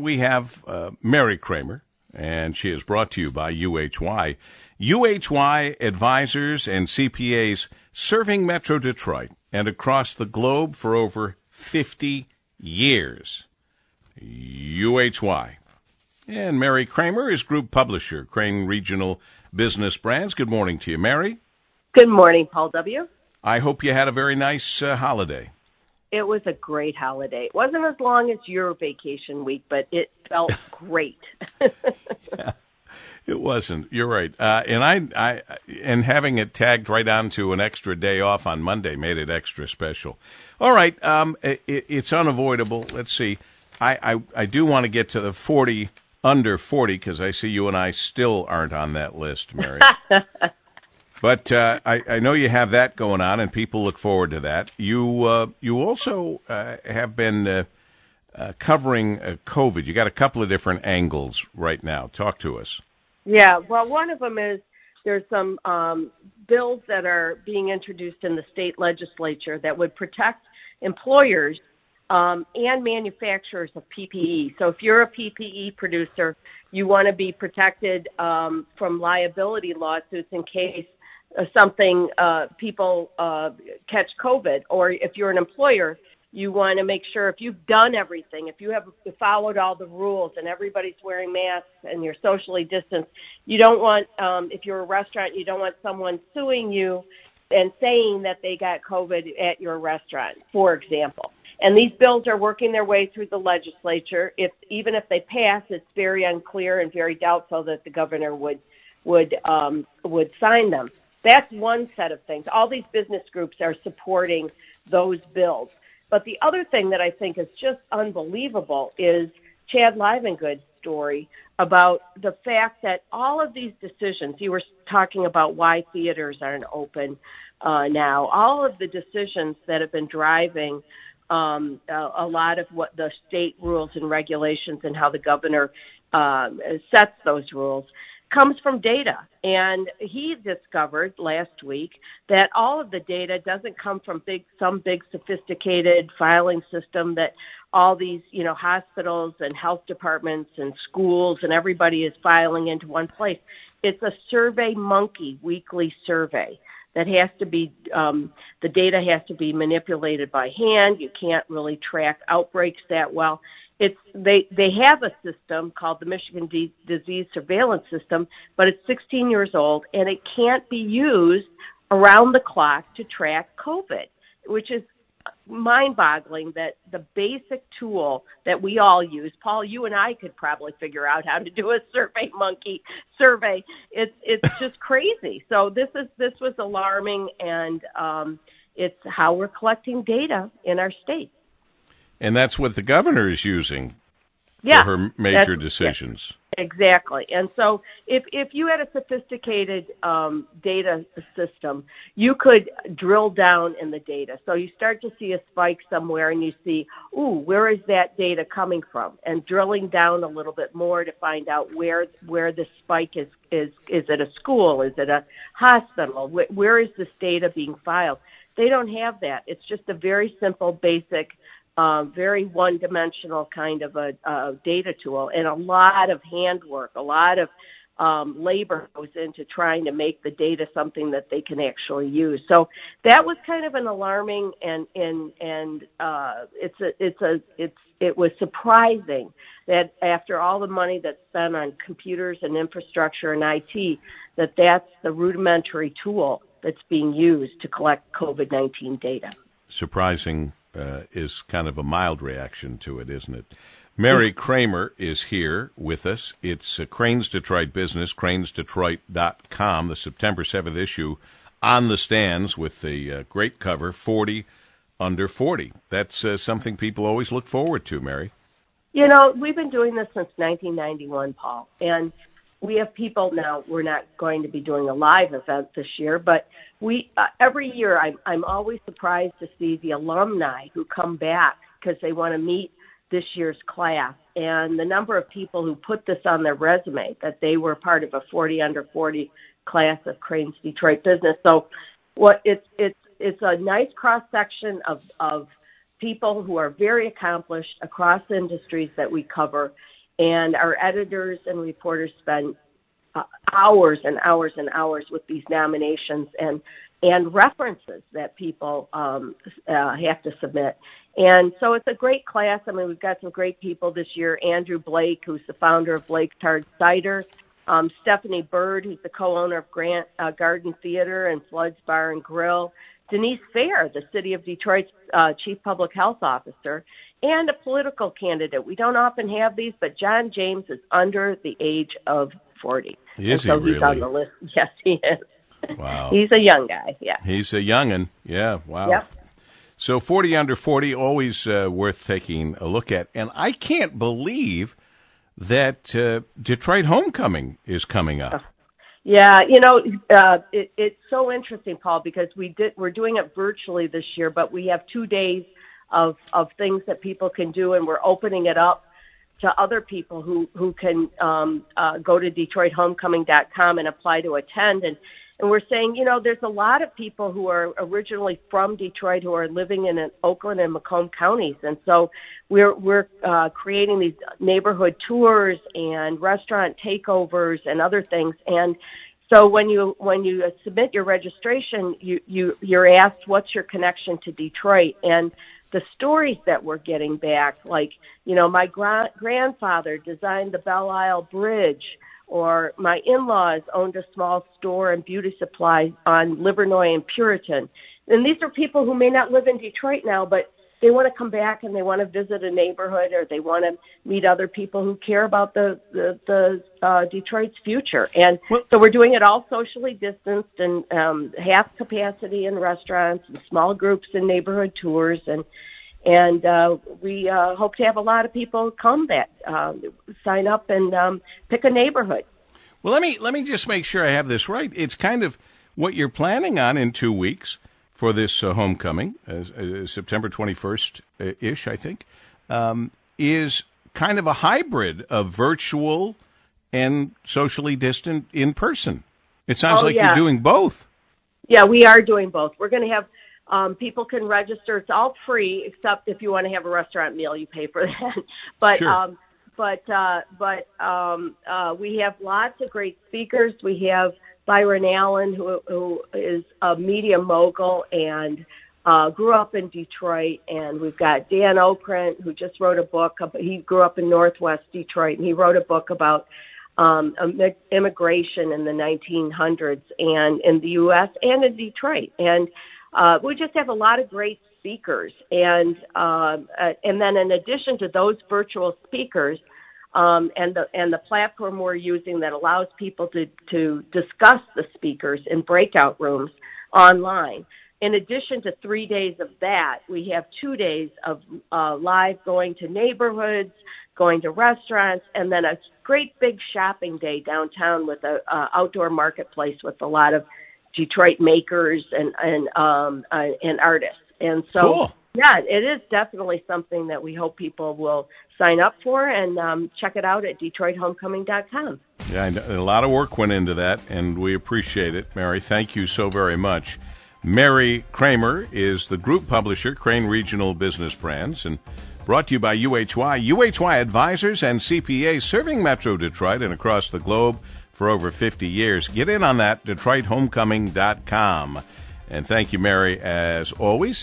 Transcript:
we have uh, Mary Kramer, and she is brought to you by UHY. UHY advisors and CPAs serving Metro Detroit and across the globe for over 50 years. UHY. And Mary Kramer is group publisher, Crain Regional Business Brands. Good morning to you, Mary. Good morning, Paul W. I hope you had a very nice uh, holiday. It was a great holiday. It wasn't as long as your vacation week, but it felt great. It wasn't. You're right. Uh, and I, I, and having it tagged right onto an extra day off on Monday made it extra special. All right. Um, it, it's unavoidable. Let's see. I, I, I do want to get to the 40 under 40 because I see you and I still aren't on that list, Mary. but uh, I, I know you have that going on, and people look forward to that. You uh, you also uh, have been uh, uh, covering uh, COVID. You got a couple of different angles right now. Talk to us. Yeah, well, one of them is there's some um, bills that are being introduced in the state legislature that would protect employers um, and manufacturers of PPE. So if you're a PPE producer, you want to be protected um, from liability lawsuits in case something uh, people uh, catch COVID, or if you're an employer, you want to make sure if you've done everything, if you have followed all the rules and everybody's wearing masks and you're socially distanced, you don't want, um, if you're a restaurant, you don't want someone suing you and saying that they got COVID at your restaurant, for example. And these bills are working their way through the legislature. If even if they pass, it's very unclear and very doubtful that the governor would would um, would sign them. That's one set of things. All these business groups are supporting those bills. But the other thing that I think is just unbelievable is Chad Livengood's story about the fact that all of these decisions, you were talking about why theaters aren't open uh, now, all of the decisions that have been driving um, a, a lot of what the state rules and regulations and how the governor uh, sets those rules comes from data. And he discovered last week that all of the data doesn't come from big, some big sophisticated filing system that all these, you know, hospitals and health departments and schools and everybody is filing into one place. It's a survey monkey weekly survey that has to be um, the data has to be manipulated by hand. You can't really track outbreaks that well it's they they have a system called the Michigan D- Disease Surveillance System, but it's 16 years old and it can't be used around the clock to track COVID, which is mind-boggling that the basic tool that we all use paul you and i could probably figure out how to do a survey monkey survey. It's it's just crazy. So this is this was alarming and um it's how we're collecting data in our state and that's what the governor is using yeah, for her major decisions. Yeah, exactly. And so if, if you had a sophisticated um, data system, you could drill down in the data. So you start to see a spike somewhere and you see, ooh, where is that data coming from? And drilling down a little bit more to find out where, where the spike is, is, is it a school? Is it a hospital? where, where is this data being filed? They don't have that. It's just a very simple, basic uh, very one-dimensional kind of a, a data tool, and a lot of handwork, a lot of um, labor goes into trying to make the data something that they can actually use. So that was kind of an alarming and and and uh, it's a it's a it's it was surprising that after all the money that's spent on computers and infrastructure and IT, that that's the rudimentary tool that's being used to collect COVID nineteen data. Surprising uh, is kind of a mild reaction to it, isn't it? Mary Kramer is here with us. It's uh, Crain's Detroit Business, crainsdetroit.com, the September 7th issue on the stands with the uh, great cover, 40 under 40. That's uh, something people always look forward to, Mary. You know, we've been doing this since 1991, Paul, and we have people now. We're not going to be doing a live event this year, but we uh, every year I'm I'm always surprised to see the alumni who come back because they want to meet this year's class and the number of people who put this on their resume that they were part of a 40 under 40 class of Crain's Detroit business. So what it's it's it's a nice cross section of of people who are very accomplished across industries that we cover, and our editors and reporters spend uh, hours and hours and hours with these nominations and and references that people um, uh, have to submit. And so it's a great class. I mean, we've got some great people this year. Andrew Blake, who's the founder of Blake's Hard Cider. Um, Stephanie Byrd, who's the co-owner of Grant uh, Garden Theater and Flood's Bar and Grill. Denise Fair, the City of Detroit's uh, Chief Public Health Officer, and a political candidate. We don't often have these, but John James is under the age of 40. Is so he really? He's on the list. Yes, he is. Wow. he's a young guy. Yeah. He's a youngin'. Yeah. Wow. Yep. So 40 under 40, always uh, worth taking a look at. And I can't believe that uh, Detroit Homecoming is coming up. Yeah, you know, uh, it, it's so interesting, Paul, because we did we're doing it virtually this year, but we have two days of of things that people can do, and we're opening it up to other people who who can um, uh, go to DetroitHomecoming.com and apply to attend. And and we're saying, you know, there's a lot of people who are originally from Detroit who are living in Oakland and Macomb counties, and so we're we're uh, creating these neighborhood tours and restaurant takeovers and other things. And so when you when you submit your registration, you you you're asked what's your connection to Detroit. And the stories that we're getting back, like you know, my gra- grandfather designed the Belle Isle Bridge or my in-laws owned a small store and beauty supply on Livernois and Puritan. And these are people who may not live in Detroit now, but they want to come back and they want to visit a neighborhood or they want to meet other people who care about the the, the uh, Detroit's future. And Well- so we're doing it all socially distanced and um, half capacity in restaurants and small groups and neighborhood tours and and uh, we uh, hope to have a lot of people come that uh, sign up and um, pick a neighborhood. Well, let me let me just make sure I have this right. It's kind of what you're planning on in two weeks for this uh, homecoming, uh, uh, September 21st uh, ish, I think, um, is kind of a hybrid of virtual and socially distant in person. It sounds Oh, like yeah. you're doing both. Yeah, we are doing both. We're going to have um, people can register. It's all free, except if you want to have a restaurant meal, you pay for that. but Sure. um, but uh, but um, uh, we have lots of great speakers. We have Byron Allen, who who is a media mogul and uh, grew up in Detroit, and we've got Dan Okrent, who just wrote a book. About, he grew up in Northwest Detroit, and he wrote a book about um, immi- immigration in the 1900s and in the U.S. and in Detroit. And uh, we just have a lot of great speakers. And um uh, and then in addition to those virtual speakers, um, and the and the platform we're using that allows people to to discuss the speakers in breakout rooms online. In addition to three days of that, we have two days of uh, live going to neighborhoods, going to restaurants, and then a great big shopping day downtown with a uh, outdoor marketplace with a lot of Detroit makers and and um, uh, and artists. And so, Cool. yeah, it is definitely something that we hope people will sign up for and um, check it out at DetroitHomecoming.com. Yeah, a lot of work went into that, and we appreciate it, Mary. Thank you so very much. Mary Kramer is the group publisher, Crain Regional Business Brands, and brought to you by UHY. UHY Advisors and CPA serving Metro Detroit and across the globe for over 50 years. Get in on that, DetroitHomecoming.com. And thank you, Mary, as always.